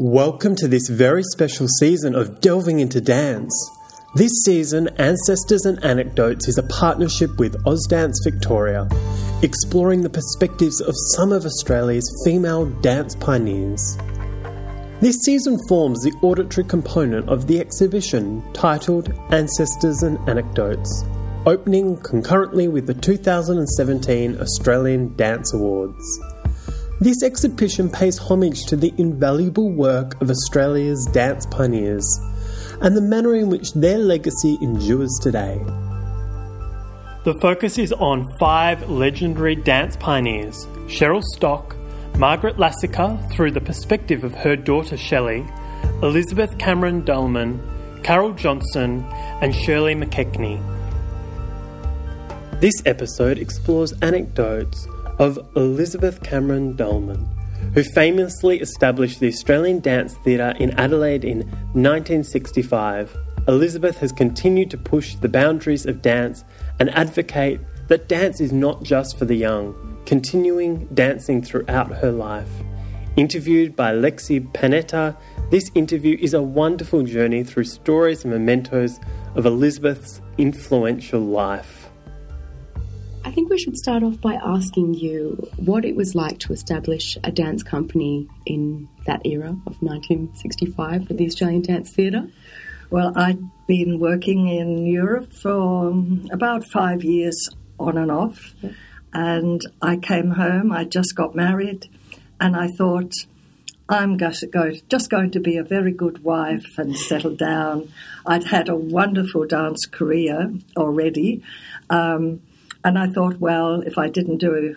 Welcome to this very special season of Delving into Dance. This season, Ancestors and Anecdotes is a partnership with Ausdance Victoria, exploring the perspectives of some of Australia's female dance pioneers. This season forms the auditory component of the exhibition titled Ancestors and Anecdotes, opening concurrently with the 2017 Australian Dance Awards. This exhibition pays homage to the invaluable work of Australia's dance pioneers and the manner in which their legacy endures today. The focus is on five legendary dance pioneers Cheryl Stock, Margaret Lasica through the perspective of her daughter Shelley, Elizabeth Cameron Dalman, Carole Johnson, and Shirley McKechnie. This episode explores anecdotes of Elizabeth Cameron Dalman, who famously established the Australian Dance Theatre in Adelaide in 1965. Elizabeth has continued to push the boundaries of dance and advocate that dance is not just for the young, continuing dancing throughout her life. Interviewed by Lexi Panetta, this interview is a wonderful journey through stories and mementos of Elizabeth's influential life. I think we should start off by asking you what it was like to establish a dance company in that era of 1965 with the Australian Dance Theatre. Well, I'd been working in Europe for about five years on and off, yeah. and I came home. I just got married, and I thought, I'm just going to be a very good wife and settle down. I'd had a wonderful dance career already. Um, and I thought, well, if I didn't do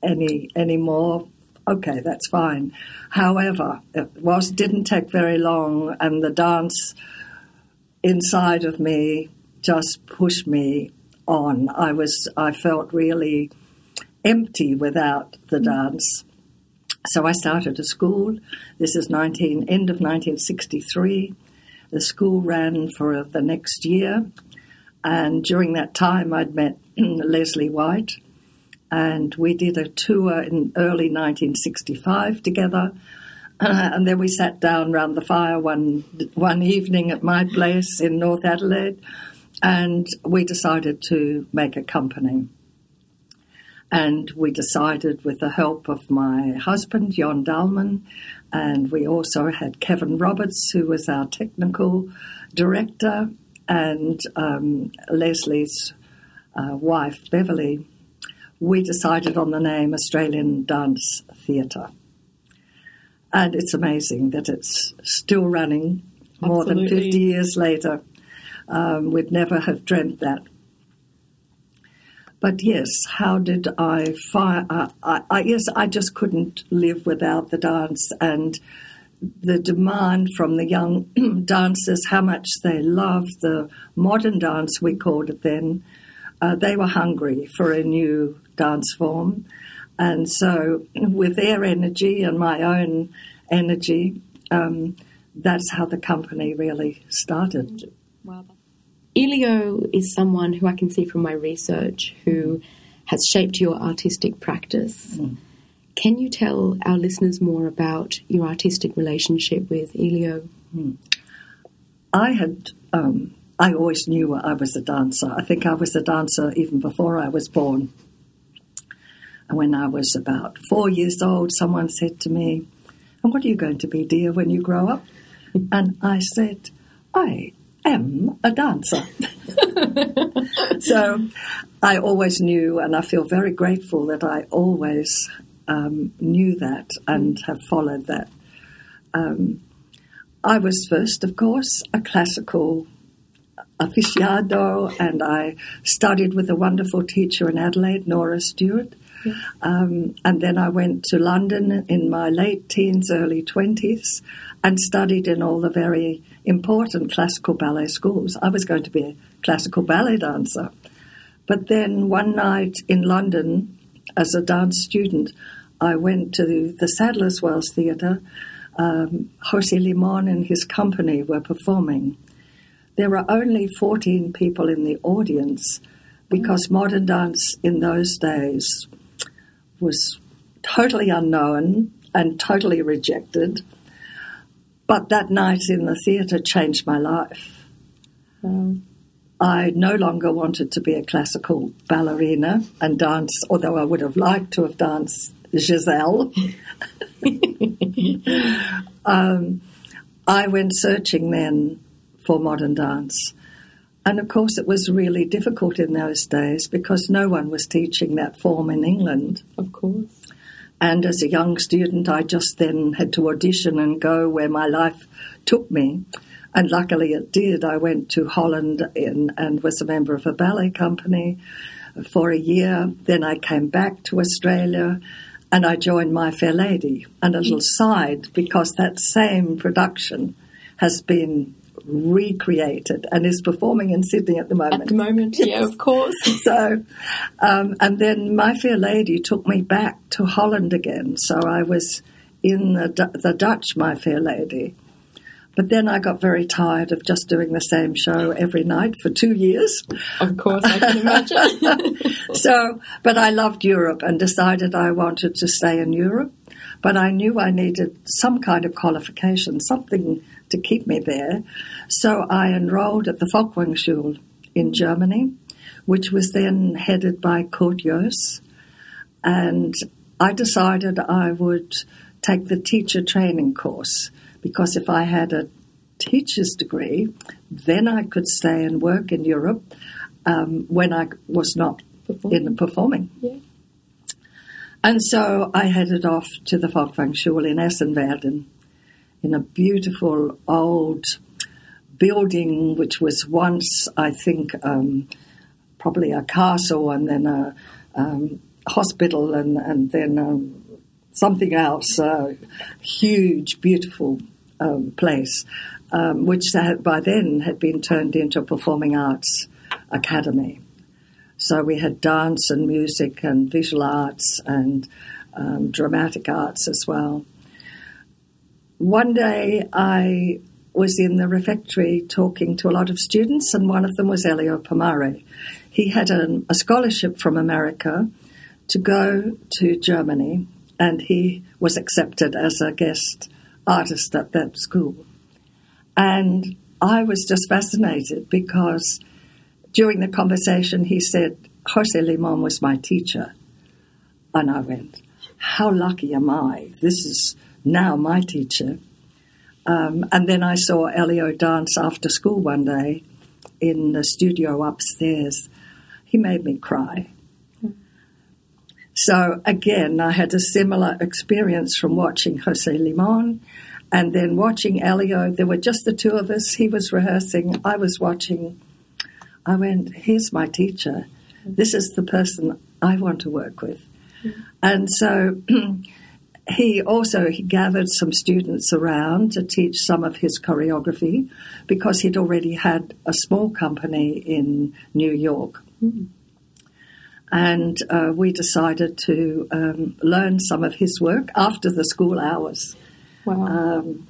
any any more, okay, that's fine. However, it was didn't take very long, and the dance inside of me just pushed me on. I was I felt really empty without the mm. dance. So I started a school. This is 19 end of 1963. The school ran for the next year, and during that time, I'd met Leslie White, and we did a tour in early 1965 together. Uh, and then we sat down round the fire one one evening at my place in North Adelaide, and we decided to make a company. And we decided, with the help of my husband, Jon Dalman, and we also had Kevin Roberts, who was our technical director, and um, Leslie's uh, wife, Beverly, we decided on the name Australian Dance Theatre. And it's amazing that it's still running more Absolutely. than 50 years later. Um, we'd never have dreamt that. But yes, how did I fire? Uh, I, I, yes, I just couldn't live without the dance and the demand from the young dancers, how much they loved the modern dance, we called it then. Uh, they were hungry for a new dance form. And so, with their energy and my own energy, um, that's how the company really started. Wow. Eleo is someone who I can see from my research who has shaped your artistic practice. Mm. Can you tell our listeners more about your artistic relationship with Eleo? Hmm. I had, um, I always knew I was a dancer. I think I was a dancer even before I was born. And when I was about four years old, someone said to me, And what are you going to be, dear, when you grow up? and I said, I am a dancer. so I always knew, and I feel very grateful that I always um, knew that and have followed that. Um, I was first, of course, a classical aficionado, and I studied with a wonderful teacher in Adelaide, Nora Stewart. Yeah. Um, and then I went to London in my late teens, early 20s, and studied in all the very important classical ballet schools. I was going to be a classical ballet dancer. But then one night in London, as a dance student, I went to the Sadler's Wells Theatre. Um, Jose Limon and his company were performing. There were only 14 people in the audience because modern dance in those days was totally unknown and totally rejected. But that night in the theatre changed my life. Wow. I no longer wanted to be a classical ballerina and dance, although I would have liked to have danced Giselle. um, I went searching then for modern dance. And of course, it was really difficult in those days because no one was teaching that form in England. Of course. And as a young student, I just then had to audition and go where my life took me. And luckily it did. I went to Holland in, and was a member of a ballet company for a year. Then I came back to Australia and I joined My Fair Lady. And a little mm. side, because that same production has been recreated and is performing in Sydney at the moment. At the moment, yeah, of course. so, um, and then My Fair Lady took me back to Holland again. So I was in the, the Dutch My Fair Lady. But then I got very tired of just doing the same show every night for two years. Of course, I can imagine. so, but I loved Europe and decided I wanted to stay in Europe. But I knew I needed some kind of qualification, something to keep me there. So I enrolled at the Folkwang in Germany, which was then headed by Kurt Jooss. And I decided I would take the teacher training course because if I had a teacher's degree, then I could stay and work in Europe um, when I was not performing. in the performing. Yeah. And so I headed off to the Folkwang in Essen-Werden in a beautiful old building, which was once, I think, um, probably a castle and then a um, hospital and, and then um, something else, a huge, beautiful um, place, um, which by then had been turned into a performing arts academy. So we had dance and music and visual arts and um, dramatic arts as well. One day I was in the refectory talking to a lot of students, and one of them was Eleo Pomare. He had a, a scholarship from America to go to Germany, and he was accepted as a guest artist at that school. And I was just fascinated because during the conversation he said, Jose Limon was my teacher. And I went, How lucky am I? This is now my teacher. Um, and then I saw Eleo dance after school one day in the studio upstairs. He made me cry. So again, I had a similar experience from watching Jose Limon and then watching Eleo. There were just the two of us. He was rehearsing, I was watching. I went, here's my teacher. This is the person I want to work with. And so he also he gathered some students around to teach some of his choreography because he'd already had a small company in New York. Mm. And uh, we decided to um, learn some of his work after the school hours. Wow. Um,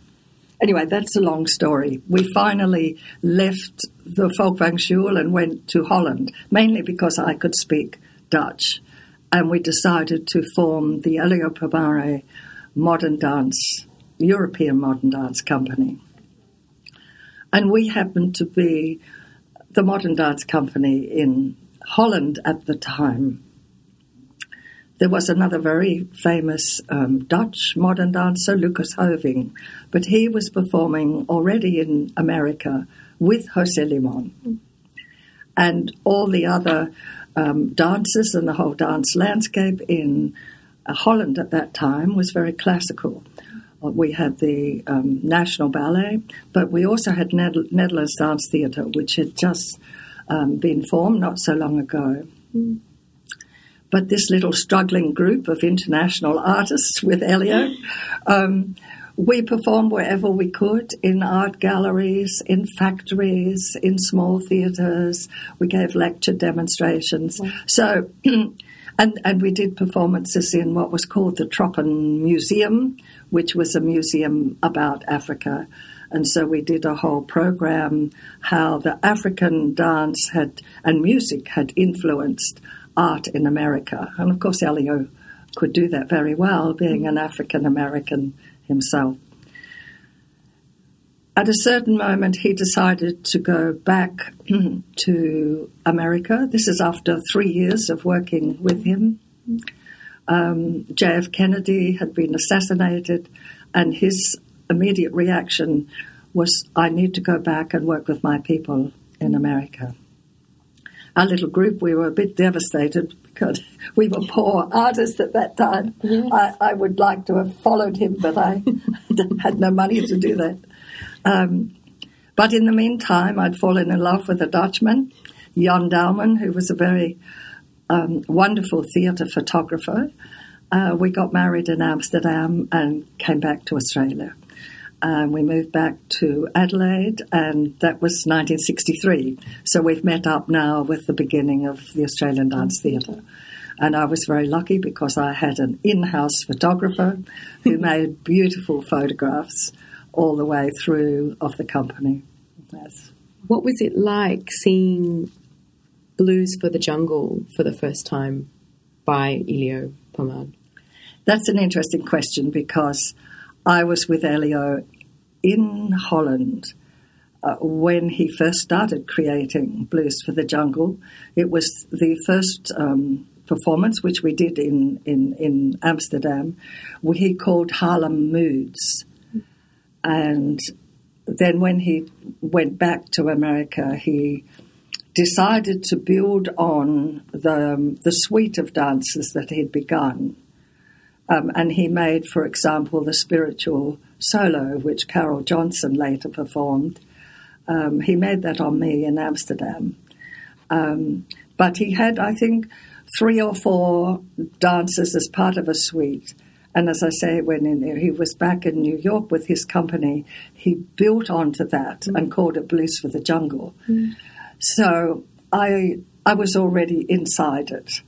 anyway, that's a long story. We finally left the Folkwang and went to Holland, mainly because I could speak Dutch and we decided to form the Eleo Pomare Modern Dance, European Modern Dance Company. And we happened to be the Modern Dance Company in Holland at the time. There was another very famous um, Dutch modern dancer, Lucas Hoving, but he was performing already in America with Jose Limon. And all the other um, dances and the whole dance landscape in uh, Holland at that time was very classical. Uh, we had the um, National Ballet, but we also had Ned- Netherlands Dance Theatre, which had just um, been formed not so long ago. Mm. But this little struggling group of international artists with Eleo um, we performed wherever we could in art galleries, in factories, in small theatres. We gave lecture demonstrations. Mm. So, and, and we did performances in what was called the Tropenmuseum, which was a museum about Africa. And so we did a whole program how the African dance had and music had influenced art in America. And of course, Eleo could do that very well, being an African American himself. at a certain moment, he decided to go back to America. This is after three years of working with him. Um, JF Kennedy had been assassinated, and his immediate reaction was, I need to go back and work with my people in America. Our little group, we were a bit devastated because we were poor artists at that time. Yes. I, I, would like to have followed him, but I had no money to do that. Um, but in the meantime, I'd fallen in love with a Dutchman, Jan Dalman, who was a very um, wonderful theatre photographer. Uh, we got married in Amsterdam and came back to Australia. Um, we moved back to Adelaide, and that was 1963. So we've met up now with the beginning of the Australian Dance Theatre. And I was very lucky because I had an in house photographer who made beautiful photographs all the way through of the company. Yes. What was it like seeing Blues for the Jungle for the first time by Eleo Pomare? That's an interesting question because I was with Eleo in Holland uh, when he first started creating Blues for the Jungle. It was the first um, performance, which we did in, in, in Amsterdam, where he called Harlem Moods. And then when he went back to America, he decided to build on the, um, the suite of dances that he'd begun um, and he made, for example, the spiritual solo, which Carole Johnson later performed. Um, he made that on me in Amsterdam. Um, but he had, I think, three or four dances as part of a suite. And as I say, when in, he was back in New York with his company, he built onto that mm. and called it Blues for the Jungle. Mm. So I I was already inside it.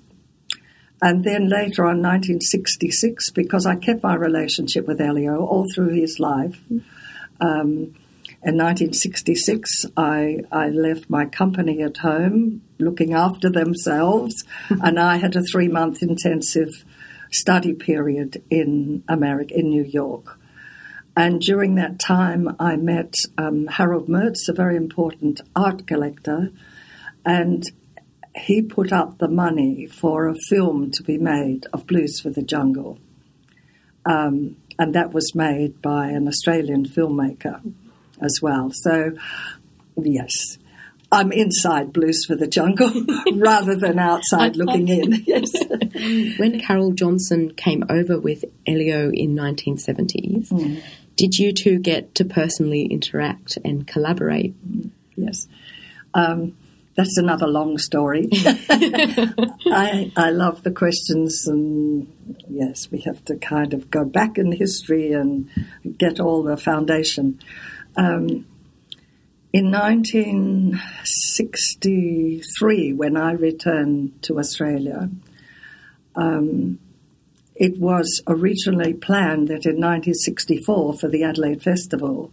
And then later on, 1966, because I kept my relationship with Eleo all through his life. Um, in 1966, I, I left my company at home looking after themselves, and I had a three month intensive study period in America, in New York. And during that time, I met um, Harold Mertz, a very important art collector, and he put up the money for a film to be made of Blues for the Jungle. Um, and that was made by an Australian filmmaker as well. So, yes, I'm inside Blues for the Jungle rather than outside looking in. Yes. when Carole Johnson came over with Eleo in 1970s, mm. did you two get to personally interact and collaborate? Yes. Um, that's another long story. I, I love the questions, and yes, we have to kind of go back in history and get all the foundation. Um, in 1963, when I returned to Australia, um, it was originally planned that in 1964 for the Adelaide Festival,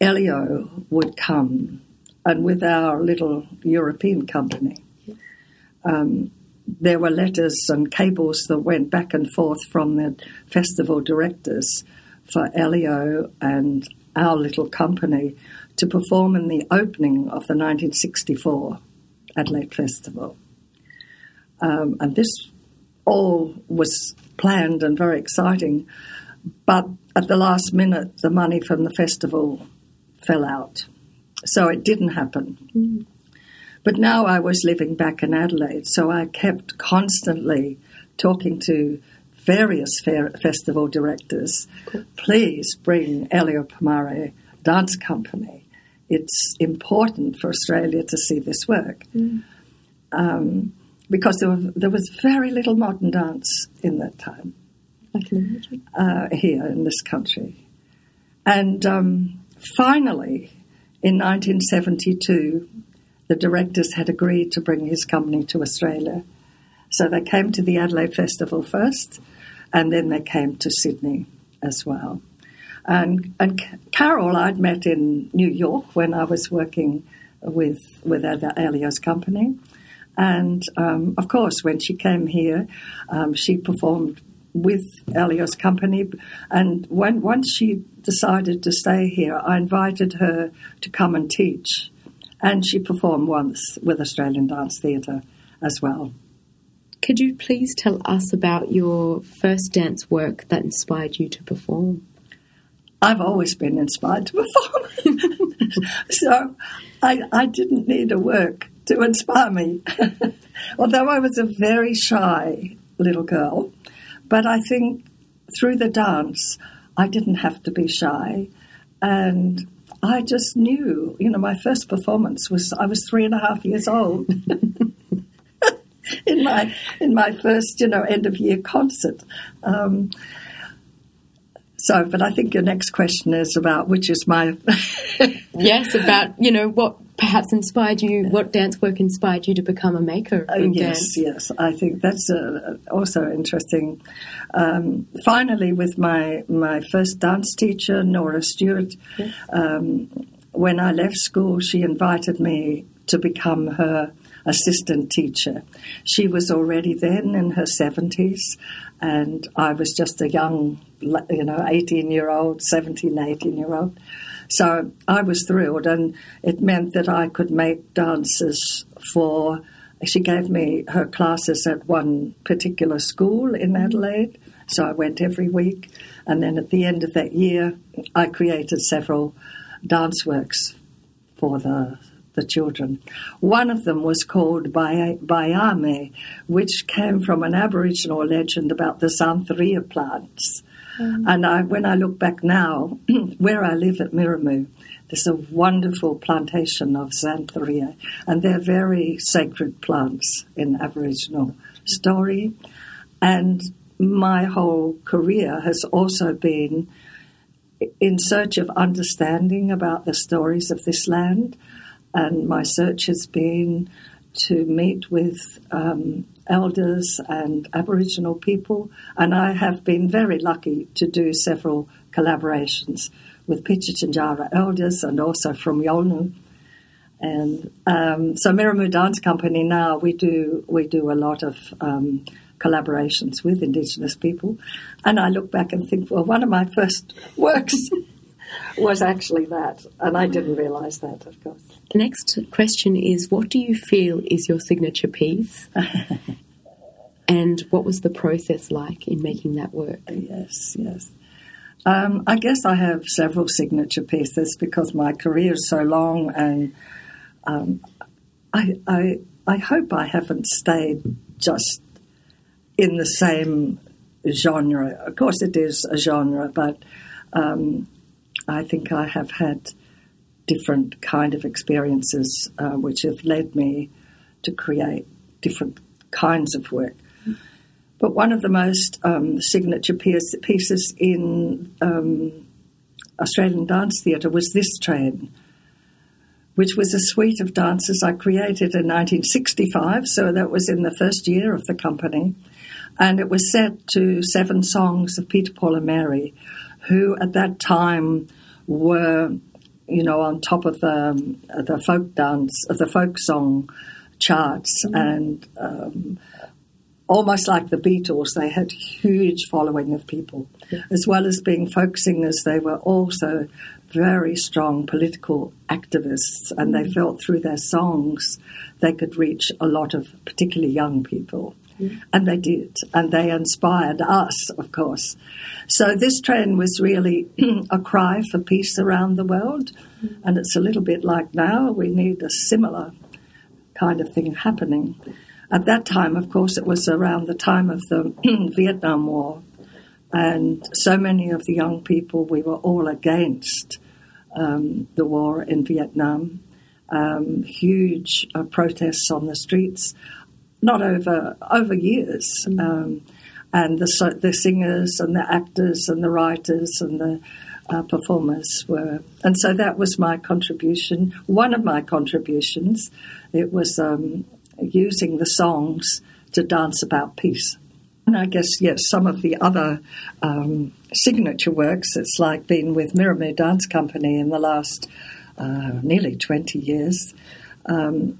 Eleo would come and with our little European company. Um, there were letters and cables that went back and forth from the festival directors for Eleo and our little company to perform in the opening of the 1964 Adelaide Festival. Um, and this all was planned and very exciting, but at the last minute, the money from the festival fell out. So it didn't happen. Mm. But now I was living back in Adelaide, so I kept constantly talking to various fair, festival directors. Cool. Please bring Eleo Pomare Dance Company. It's important for Australia to see this work. Mm. Um, because there, were, there, was very little modern dance in that time. I can imagine. Uh, here in this country. And um, finally, in 1972, the directors had agreed to bring his company to Australia. So they came to the Adelaide Festival first, and then they came to Sydney as well. And, and Carol I'd met in New York when I was working with, with Eleo's company. And um, of course, when she came here, um, she performed with Eleo's company. And when, once she decided to stay here, I invited her to come and teach. And she performed once with Australian Dance Theatre as well. Could you please tell us about your first dance work that inspired you to perform? I've always been inspired to perform. so I, I didn't need a work to inspire me. Although I was a very shy little girl, but I think through the dance, I didn't have to be shy. And I just knew, you know, my first performance was, I was three and a half years old. in my in my first, you know, end of year concert. Um, so, but I think your next question is about which is my. yes, about, you know, what perhaps inspired you, what dance work inspired you to become a maker of yes, dance? yes. I think that's uh, also interesting. Um, finally, with my, my first dance teacher, Nora Stewart, um, when I left school, she invited me to become her assistant teacher. She was already then in her 70s, and I was just a young, you know, 18 year old, 17, 18 year old. So I was thrilled, and it meant that I could make dances for. She gave me her classes at one particular school in mm-hmm. Adelaide, so I went every week. And then at the end of that year, I created several dance works for the the children. One of them was called Bayame, which came from an Aboriginal legend about the Xanthorrhoea plants. And I, when I look back now, where I live at Mirramu, there's a wonderful plantation of Xanthorrhoea, and they're very sacred plants in Aboriginal story. And my whole career has also been in search of understanding about the stories of this land and my search has been to meet with um, elders and Aboriginal people, and I have been very lucky to do several collaborations with Pitjantjatjara elders and also from Yolngu. And um, so Mirramu Dance Company now we do we do a lot of um, collaborations with Indigenous people, and I look back and think, well, one of my first works was actually that, and I didn't realise that, of course. The next question is What do you feel is your signature piece? and what was the process like in making that work? Yes, yes. Um, I guess I have several signature pieces because my career is so long, and um, I, I, I hope I haven't stayed just in the same genre. Of course, it is a genre, but um, I think I have had different kind of experiences uh, which have led me to create different kinds of work. But one of the most um, signature piece, pieces in um, Australian Dance Theatre was this train, which was a suite of dances I created in 1965, so that was in the first year of the company. And it was set to seven songs of Peter, Paul, and Mary, who at that time were, you know, on top of the the folk dance, of the folk song charts, mm-hmm. and um, almost like the Beatles, they had huge following of people, yeah. as well as being folk singers. They were also very strong political activists, and they mm. felt through their songs they could reach a lot of particularly young people. Mm. And they did, and they inspired us, of course. So this train was really a cry for peace around the world, mm. and it's a little bit like now we need a similar kind of thing happening. At that time, of course, it was around the time of the Vietnam War, and so many of the young people we were all against um, the war in Vietnam. Um, huge uh, protests on the streets not over over years. Mm. Um, and the the singers and the actors and the writers and the uh, performers were, and so that was my contribution. One of my contributions, it was um, using the songs to dance about peace. And I guess yes, some of the other um, signature works. It's like being with Mirramu Dance Company in the last uh, nearly twenty years. Um,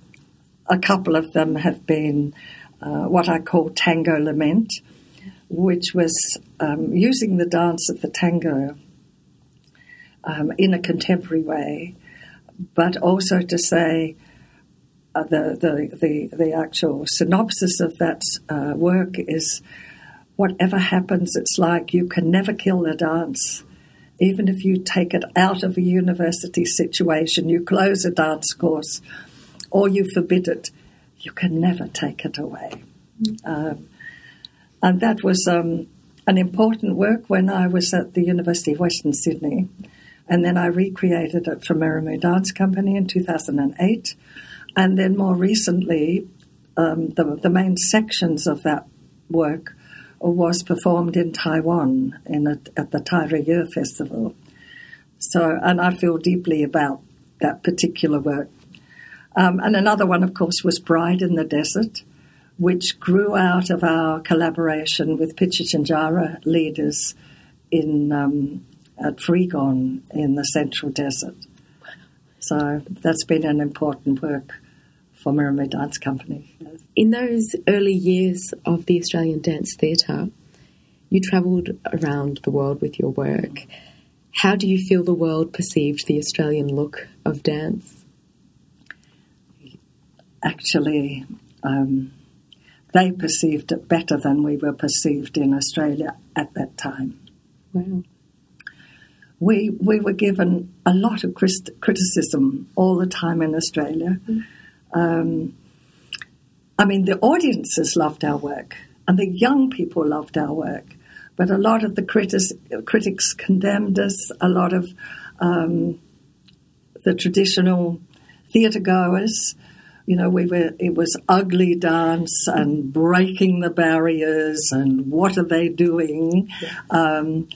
a couple of them have been uh, what I call tango lament, which was um, using the dance of the tango um, in a contemporary way, but also to say uh, the, the, the, the, actual synopsis of that uh, work is whatever happens, it's like you can never kill the dance. Even if you take it out of a university situation, you close a dance course, or you forbid it, you can never take it away. Um, and that was um, an important work when I was at the University of Western Sydney. And then I recreated it for Mirramu Dance Company in 2008. And then more recently, um, the, the main sections of that work was performed in Taiwan in a, at the Tairyu Festival. So, and I feel deeply about that particular work. Um, and another one, of course, was Bride in the Desert, which grew out of our collaboration with Pitjantjatjara leaders in um, at Frigon in the Central Desert. So that's been an important work for Mirramu Dance Company. In those early years of the Australian Dance Theatre, you travelled around the world with your work. How do you feel the world perceived the Australian look of dance? Actually, um, they perceived it better than we were perceived in Australia at that time. Wow we we were given a lot of criticism all the time in Australia. Mm. Um, I mean, the audiences loved our work, and the young people loved our work, but a lot of the critics critics condemned us. A lot of um, the traditional theatre goers. You know, we were, it was ugly dance and breaking the barriers and what are they doing? Um,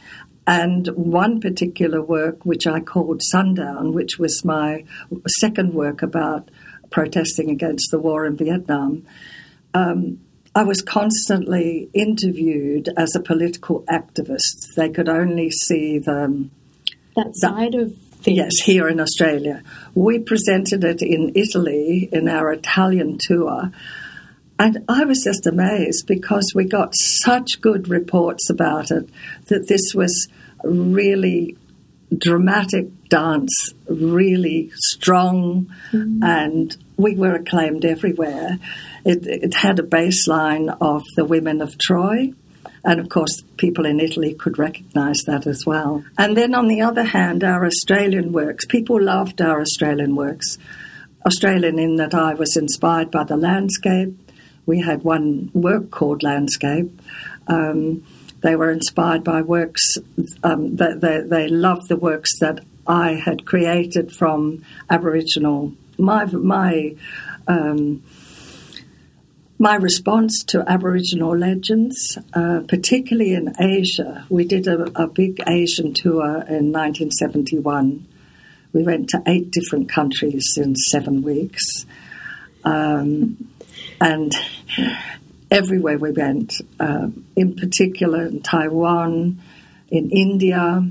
and one particular work, which I called Sundown, which was my second work about protesting against the war in Vietnam, um, I was constantly interviewed as a political activist. They could only see the that side the, of. Yes, here in Australia. We presented it in Italy in our Italian tour. And I was just amazed because we got such good reports about it that this was really dramatic dance, really strong, mm. and we were acclaimed everywhere. It, it, had a baseline of the women of Troy, and of course, people in Italy could recognize that as well. And then on the other hand, our Australian works, people loved our Australian works. Australian in that I was inspired by the landscape, we had one work called Landscape. Um, they were inspired by works, um, they, they, they loved the works that I had created from Aboriginal, my, my, um, my response to Aboriginal legends, uh, particularly in Asia. We did a, a big Asian tour in 1971. We went to eight different countries in seven weeks. Um, and everywhere we went, uh, in particular in Taiwan, in India,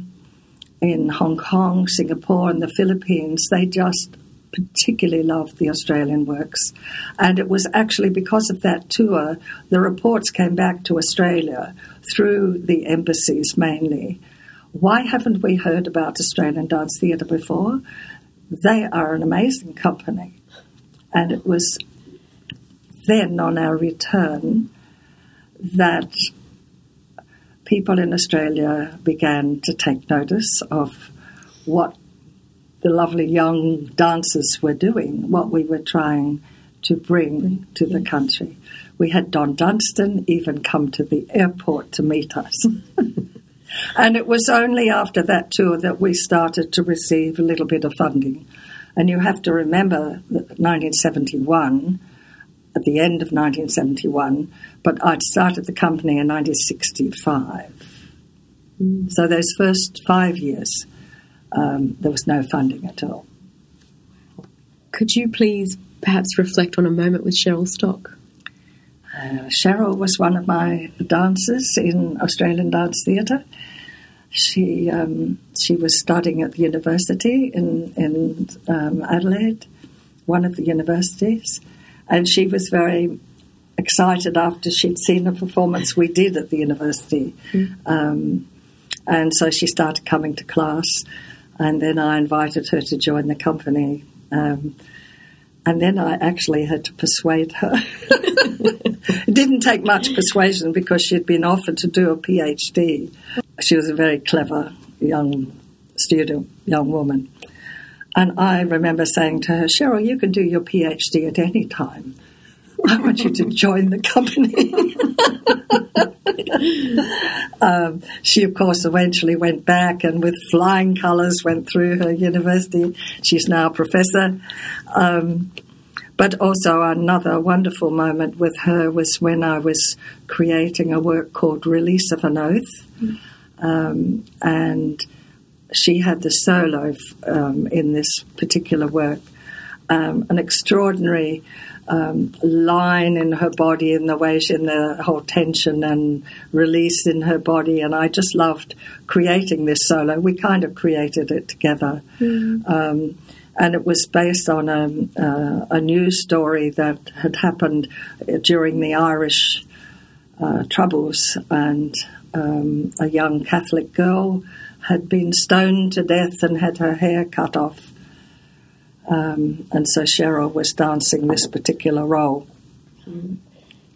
in Hong Kong, Singapore, and the Philippines, they just particularly loved the Australian works. And it was actually because of that tour, the reports came back to Australia through the embassies mainly. Why haven't we heard about Australian Dance Theatre before? They are an amazing company. And it was then on our return that people in Australia began to take notice of what the lovely young dancers were doing, what we were trying to bring to the country. We had Don Dunstan even come to the airport to meet us. and it was only after that tour that we started to receive a little bit of funding. And you have to remember that 1971 at the end of 1971, but I'd started the company in 1965. Mm. So those first five years, um, there was no funding at all. Could you please perhaps reflect on a moment with Cheryl Stock? Uh, Cheryl was one of my dancers in Australian Dance Theatre. She um, she was studying at the university in in um, Adelaide, one of the universities, and she was very excited after she'd seen a performance we did at the university. Um, and so she started coming to class, and then I invited her to join the company. Um, and then I actually had to persuade her. it didn't take much persuasion because she'd been offered to do a PhD. She was a very clever young student, young woman. And I remember saying to her, Cheryl, you can do your PhD at any time. I want you to join the company. um, she, of course, eventually went back and with flying colours went through her university. She's now a professor. Um, but also, another wonderful moment with her was when I was creating a work called Release of an Oath. Um, and she had the solo um, in this particular work. Um, an extraordinary um, line in her body, in the way she, in the whole tension and release in her body, and I just loved creating this solo. We kind of created it together, um, and it was based on a, uh, a news story that had happened during the Irish uh, Troubles, and um, a young Catholic girl had been stoned to death and had her hair cut off. Um, and so Cheryl was dancing this particular role.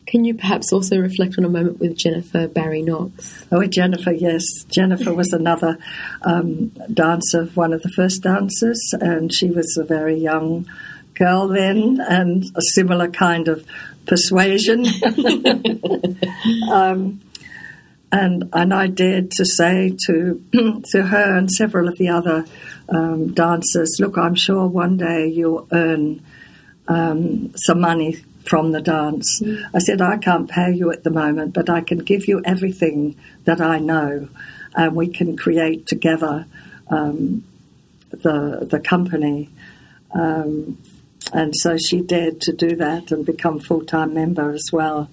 Can you perhaps also reflect on a moment with Jennifer Barry Knox? Oh, Jennifer, yes. Jennifer was another um, dancer, one of the first dancers, and she was a very young girl then, and a similar kind of persuasion. um, and and I dared to say to to her and several of the other um, dancers, look, I'm sure one day you'll earn um, some money from the dance. I said, I can't pay you at the moment, but I can give you everything that I know, and we can create together um, the the company. Um, and so she dared to do that and become full time member as well.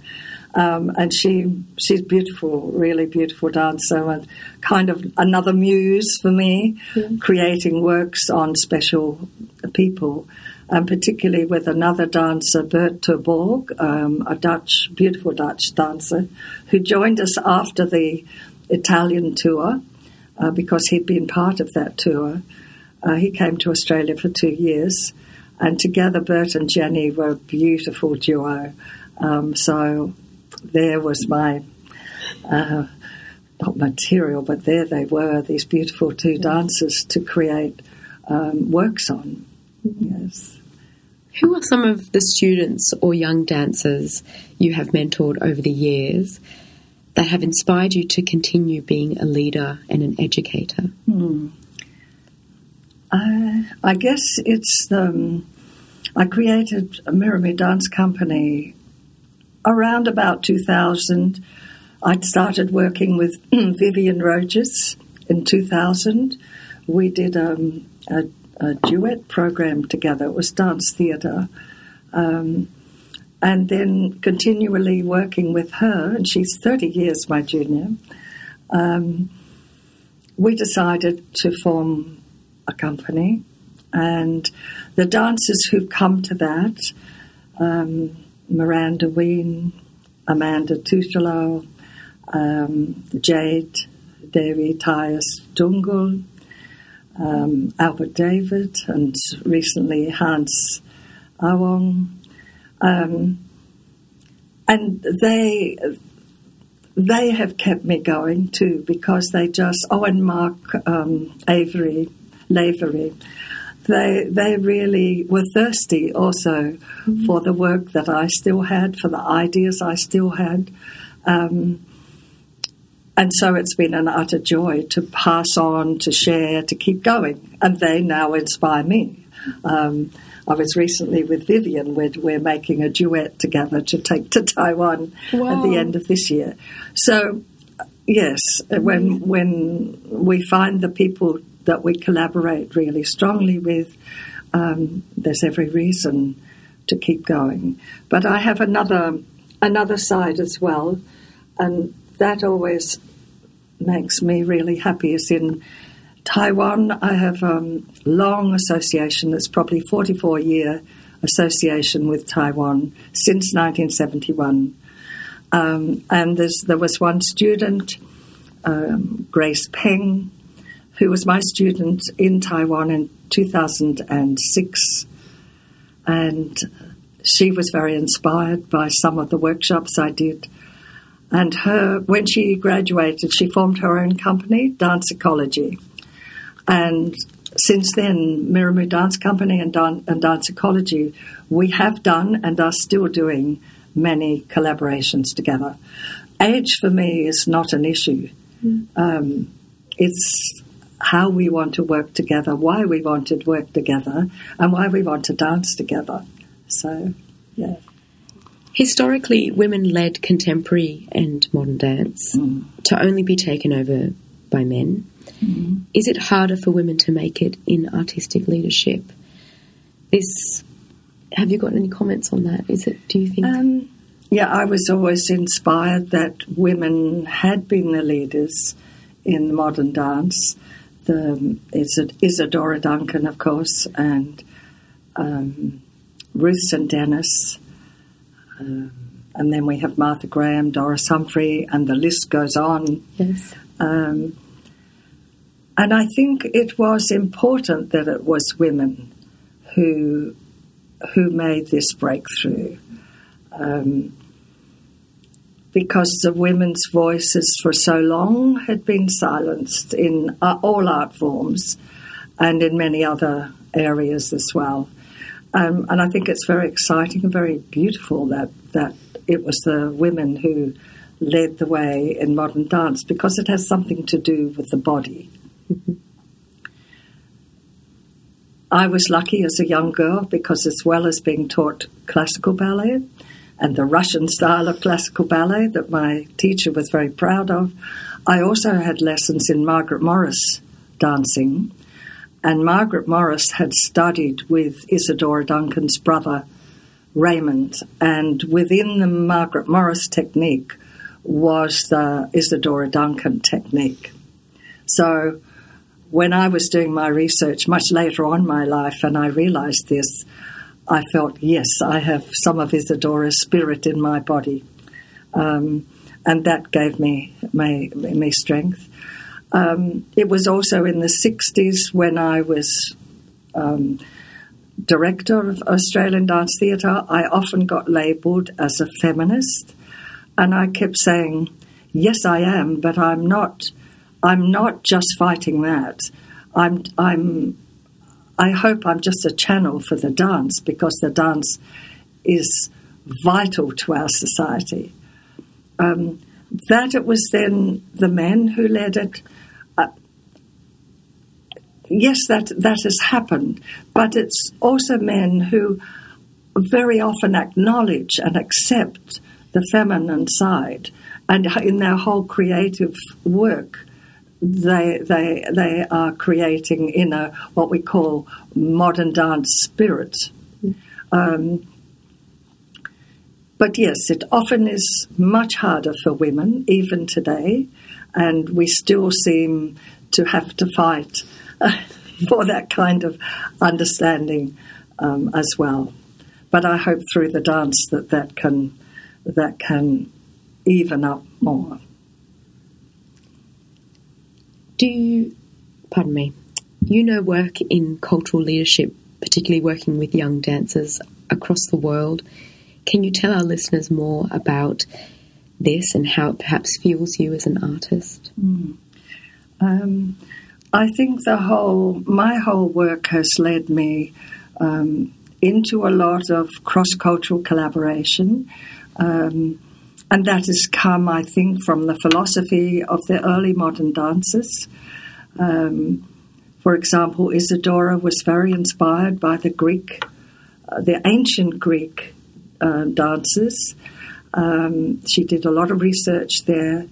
Um, and she she's beautiful, really beautiful dancer, and kind of another muse for me, creating works on special people, and particularly with another dancer, Bert Terborg, um, a Dutch, beautiful Dutch dancer, who joined us after the Italian tour uh, because he'd been part of that tour. Uh, he came to Australia for two years, and together Bert and Jenny were a beautiful duo. Um, so there was my uh, not material, but there they were, these beautiful two dancers to create um, works on. Yes. Who are some of the students or young dancers you have mentored over the years that have inspired you to continue being a leader and an educator? Uh, I guess it's um, I created a Mirramu Dance Company around about 2000. I'd started working with Vivienne Rogis in 2000. We did um, a, a duet program together. It was dance theatre. Um, and then continually working with her, and she's 30 years my junior, um, we decided to form a company. And the dancers who've come to that, um, Miranda Wheen, Amanda Tutelo, um, Jade, Devi Tyus Dungul, um, Albert David, and recently Hans Awong. Um, and they they have kept me going too because they just oh and Mark um, Avery Lavery they they really were thirsty also for the work that I still had for the ideas I still had. Um, and so it's been an utter joy to pass on to share to keep going. And they now inspire me. Um, I was recently with Vivienne. We're, we're making a duet together to take to Taiwan at the end of this year. So, yes, when when we find the people that we collaborate really strongly with, um, there's every reason to keep going. But I have another another side as well, and that always makes me really happy. Is in Taiwan, I have a um, long association that's probably 44 year association with Taiwan since 1971. Um, and there was one student, um, Grace Peng, who was my student in Taiwan in 2006. And she was very inspired by some of the workshops I did. And her, when she graduated, she formed her own company, Dance Ecology. And since then, Mirramu Dance Company and, Dan- and Dance Ecology, we have done and are still doing many collaborations together. Age for me is not an issue. Mm. Um, it's how we want to work together, why we want to work together, and why we want to dance together. So, yeah. Historically, women led contemporary and modern dance mm. to only be taken over by men. Mm. Is it harder for women to make it in artistic leadership? This, have you got any comments on that? Is it? Do you think? Um, yeah, I was always inspired that women had been the leaders in modern dance. The Isadora Duncan, of course, and um, Ruth St. Denis. Um, and then we have Martha Graham, Doris Humphrey, and the list goes on. Yes. Um, and I think it was important that it was women who who made this breakthrough. Um, because the women's voices for so long had been silenced in uh, all art forms and in many other areas as well. Um, and I think it's very exciting and very beautiful that, that it was the women who led the way in modern dance because it has something to do with the body. I was lucky as a young girl because, as well as being taught classical ballet and the Russian style of classical ballet that my teacher was very proud of, I also had lessons in Margaret Morris dancing and Margaret Morris had studied with Isadora Duncan's brother, Raymond. And within the Margaret Morris technique was the Isadora Duncan technique. So when I was doing my research much later on in my life and I realized this, I felt, yes, I have some of Isadora's spirit in my body. Um, and that gave me, me, me strength. Um, it was also in the 60s when I was um, director of Australian Dance Theatre. I often got labelled as a feminist, and I kept saying, "Yes, I am, but I'm not. I'm not just fighting that. I'm. I'm. I hope I'm just a channel for the dance because the dance is vital to our society." Um, that it was then the men who led it yes, that, that has happened, but it's also men who very often acknowledge and accept the feminine side, and in their whole creative work, they they they are creating in a what we call modern dance spirit. Um, but yes, it often is much harder for women, even today, and we still seem to have to fight for that kind of understanding um, as well. But I hope through the dance that that can that can even up more. Do you, pardon me, you know work in cultural leadership, particularly working with young dancers across the world. Can you tell our listeners more about this and how it perhaps fuels you as an artist? Mm. Um, I think the whole, my whole work has led me um, into a lot of cross cultural collaboration. Um, and that has come, I think, from the philosophy of the early modern dancers. Um, for example, Isadora was very inspired by the Greek, uh, the ancient Greek uh, dancers. Um, she did a lot of research there.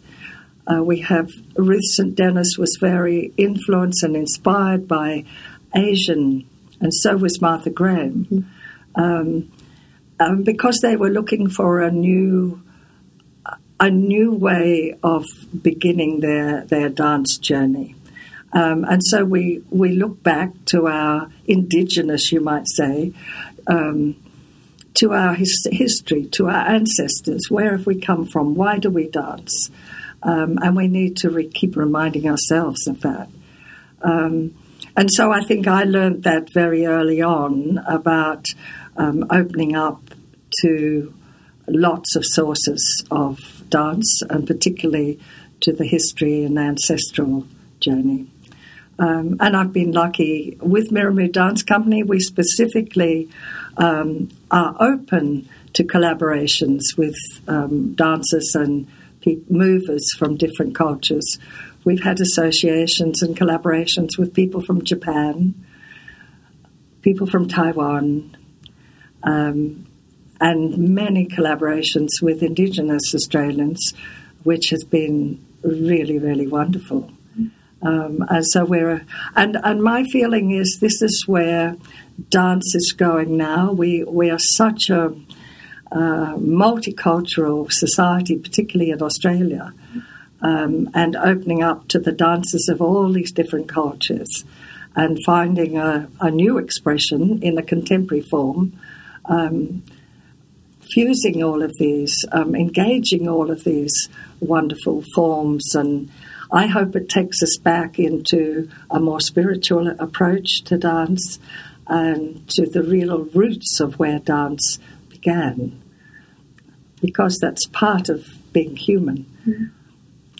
Uh, we have Ruth St. Denis was very influenced and inspired by Asian, and so was Martha Graham, mm-hmm. um, um, because they were looking for a new a new way of beginning their their dance journey. Um, and so we, we look back to our indigenous, you might say, um, to our his- history, to our ancestors. Where have we come from? Why do we dance? Um, and we need to re- keep reminding ourselves of that. Um, and so I think I learned that very early on about um, opening up to lots of sources of dance, and particularly to the history and ancestral journey. Um, and I've been lucky with Mirramu Dance Company. We specifically um, are open to collaborations with um, dancers and pe- movers from different cultures. We've had associations and collaborations with people from Japan, people from Taiwan, um, and many collaborations with Indigenous Australians, which has been really, really wonderful. Um, and so we're, and, and my feeling is this is where dance is going now. We, we are such a uh, multicultural society, particularly in Australia, um, and opening up to the dances of all these different cultures and finding a, a new expression in a contemporary form. Um, fusing all of these, um, engaging all of these wonderful forms, and I hope it takes us back into a more spiritual approach to dance and to the real roots of where dance began, because that's part of being human. Mm-hmm.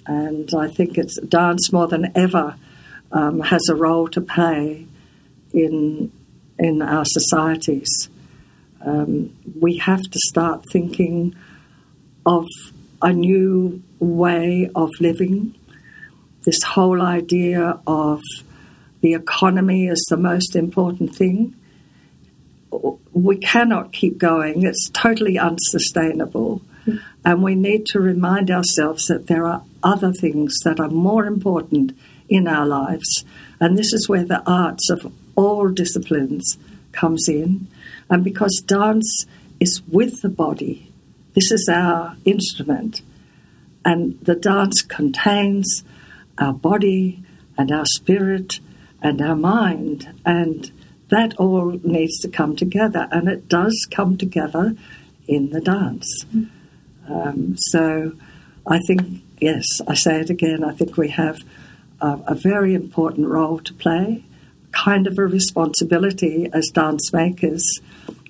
And I think it's dance more than ever um, has a role to play in in our societies um, we have to start thinking of a new way of living. This whole idea of the economy is the most important thing. We cannot keep going, it's totally unsustainable. And we need to remind ourselves that there are other things that are more important in our lives. And this is where the arts of all disciplines comes in. And because dance is with the body, this is our instrument. And the dance contains our body and our spirit and our mind. And that all needs to come together. And it does come together in the dance. Um, so I think, yes, I say it again, I think we have a, a very important role to play, kind of a responsibility as dance makers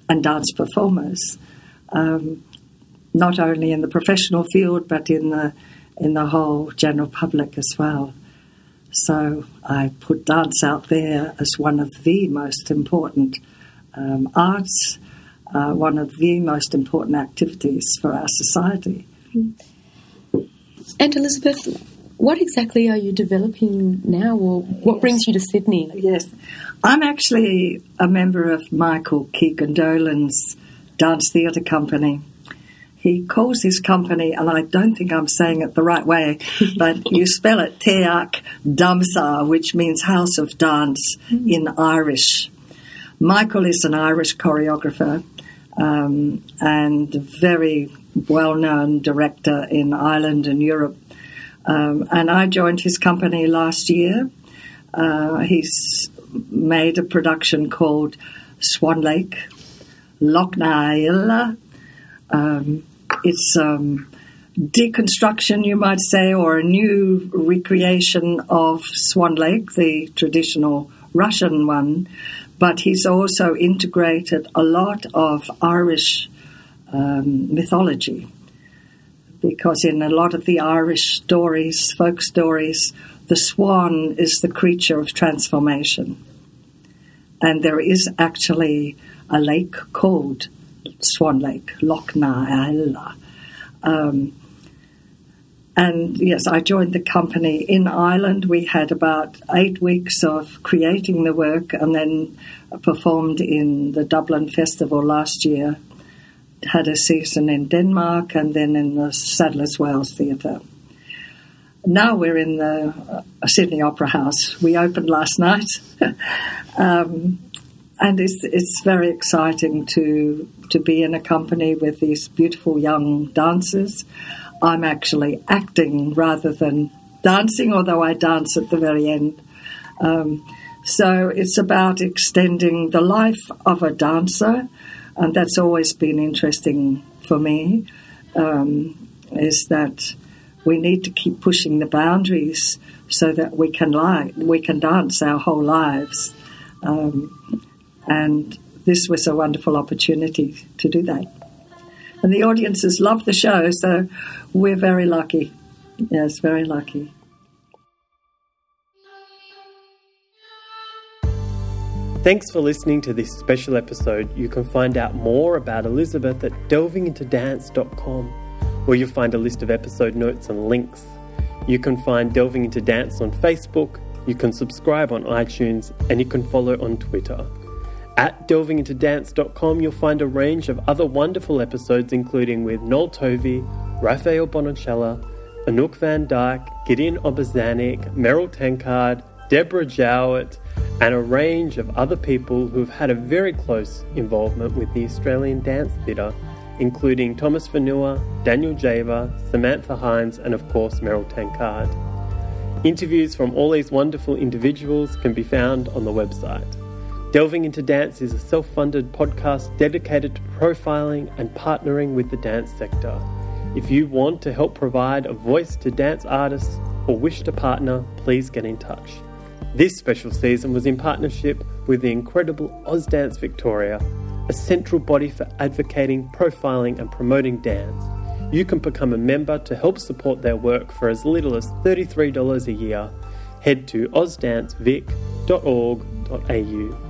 and dance performers, um, not only in the professional field but in the in the whole general public as well. So I put dance out there as one of the most important um, arts, uh, one of the most important activities for our society. And Elizabeth, what exactly are you developing now, or what yes. brings you to Sydney? Yes, I'm actually a member of Michael Keegan Dolan's dance theatre company. He calls his company, and I don't think I'm saying it the right way, but you spell it Teac Damsa, which means house of dance mm. in Irish. Michael is an Irish choreographer um, and very well known director in Ireland and Europe. Um, and I joined his company last year. Uh, he's made a production called Swan Lake, Loch na hEala. Um, it's um, deconstruction, you might say, or a new recreation of Swan Lake, the traditional Russian one. But he's also integrated a lot of Irish um, mythology because in a lot of the Irish stories, folk stories, the swan is the creature of transformation. And there is actually a lake called Swan Lake, Loch Na um, and yes, I joined the company in Ireland. We had about eight weeks of creating the work and then performed in the Dublin Festival last year. Had a season in Denmark and then in the Sadler's Wells Theatre now we're in the uh, Sydney Opera House. We opened last night, um, and it's it's very exciting to to be in a company with these beautiful young dancers. I'm actually acting rather than dancing, although I dance at the very end. Um, So it's about extending the life of a dancer, and that's always been interesting for me. Um, is that we need to keep pushing the boundaries so that we can lie, we can dance our whole lives, um, and this was a wonderful opportunity to do that. And the audiences love the show, so we're very lucky. Yes, very lucky. Thanks for listening to this special episode. You can find out more about Elizabeth at delvingintodance.com, where you'll find a list of episode notes and links. You can find Delving Into Dance on Facebook, you can subscribe on iTunes, and you can follow on Twitter. At delvingintodance.com, you'll find a range of other wonderful episodes, including with Noel Tovey, Raphael Bonachela, Anouk van Dijk, Gideon Obarzanek, Meryl Tankard, Deborah Jowett, and a range of other people who have had a very close involvement with the Australian Dance Theatre, including Thomas Vanua, Daniel Jaber, Samantha Hines, and of course Meryl Tankard. Interviews from all these wonderful individuals can be found on the website. Delving into Dance is a self funded podcast dedicated to profiling and partnering with the dance sector. If you want to help provide a voice to dance artists or wish to partner, please get in touch. This special season was in partnership with the incredible Ausdance Victoria, a central body for advocating, profiling, and promoting dance. You can become a member to help support their work for as little as $33 a year. Head to ausdancevic.org.au.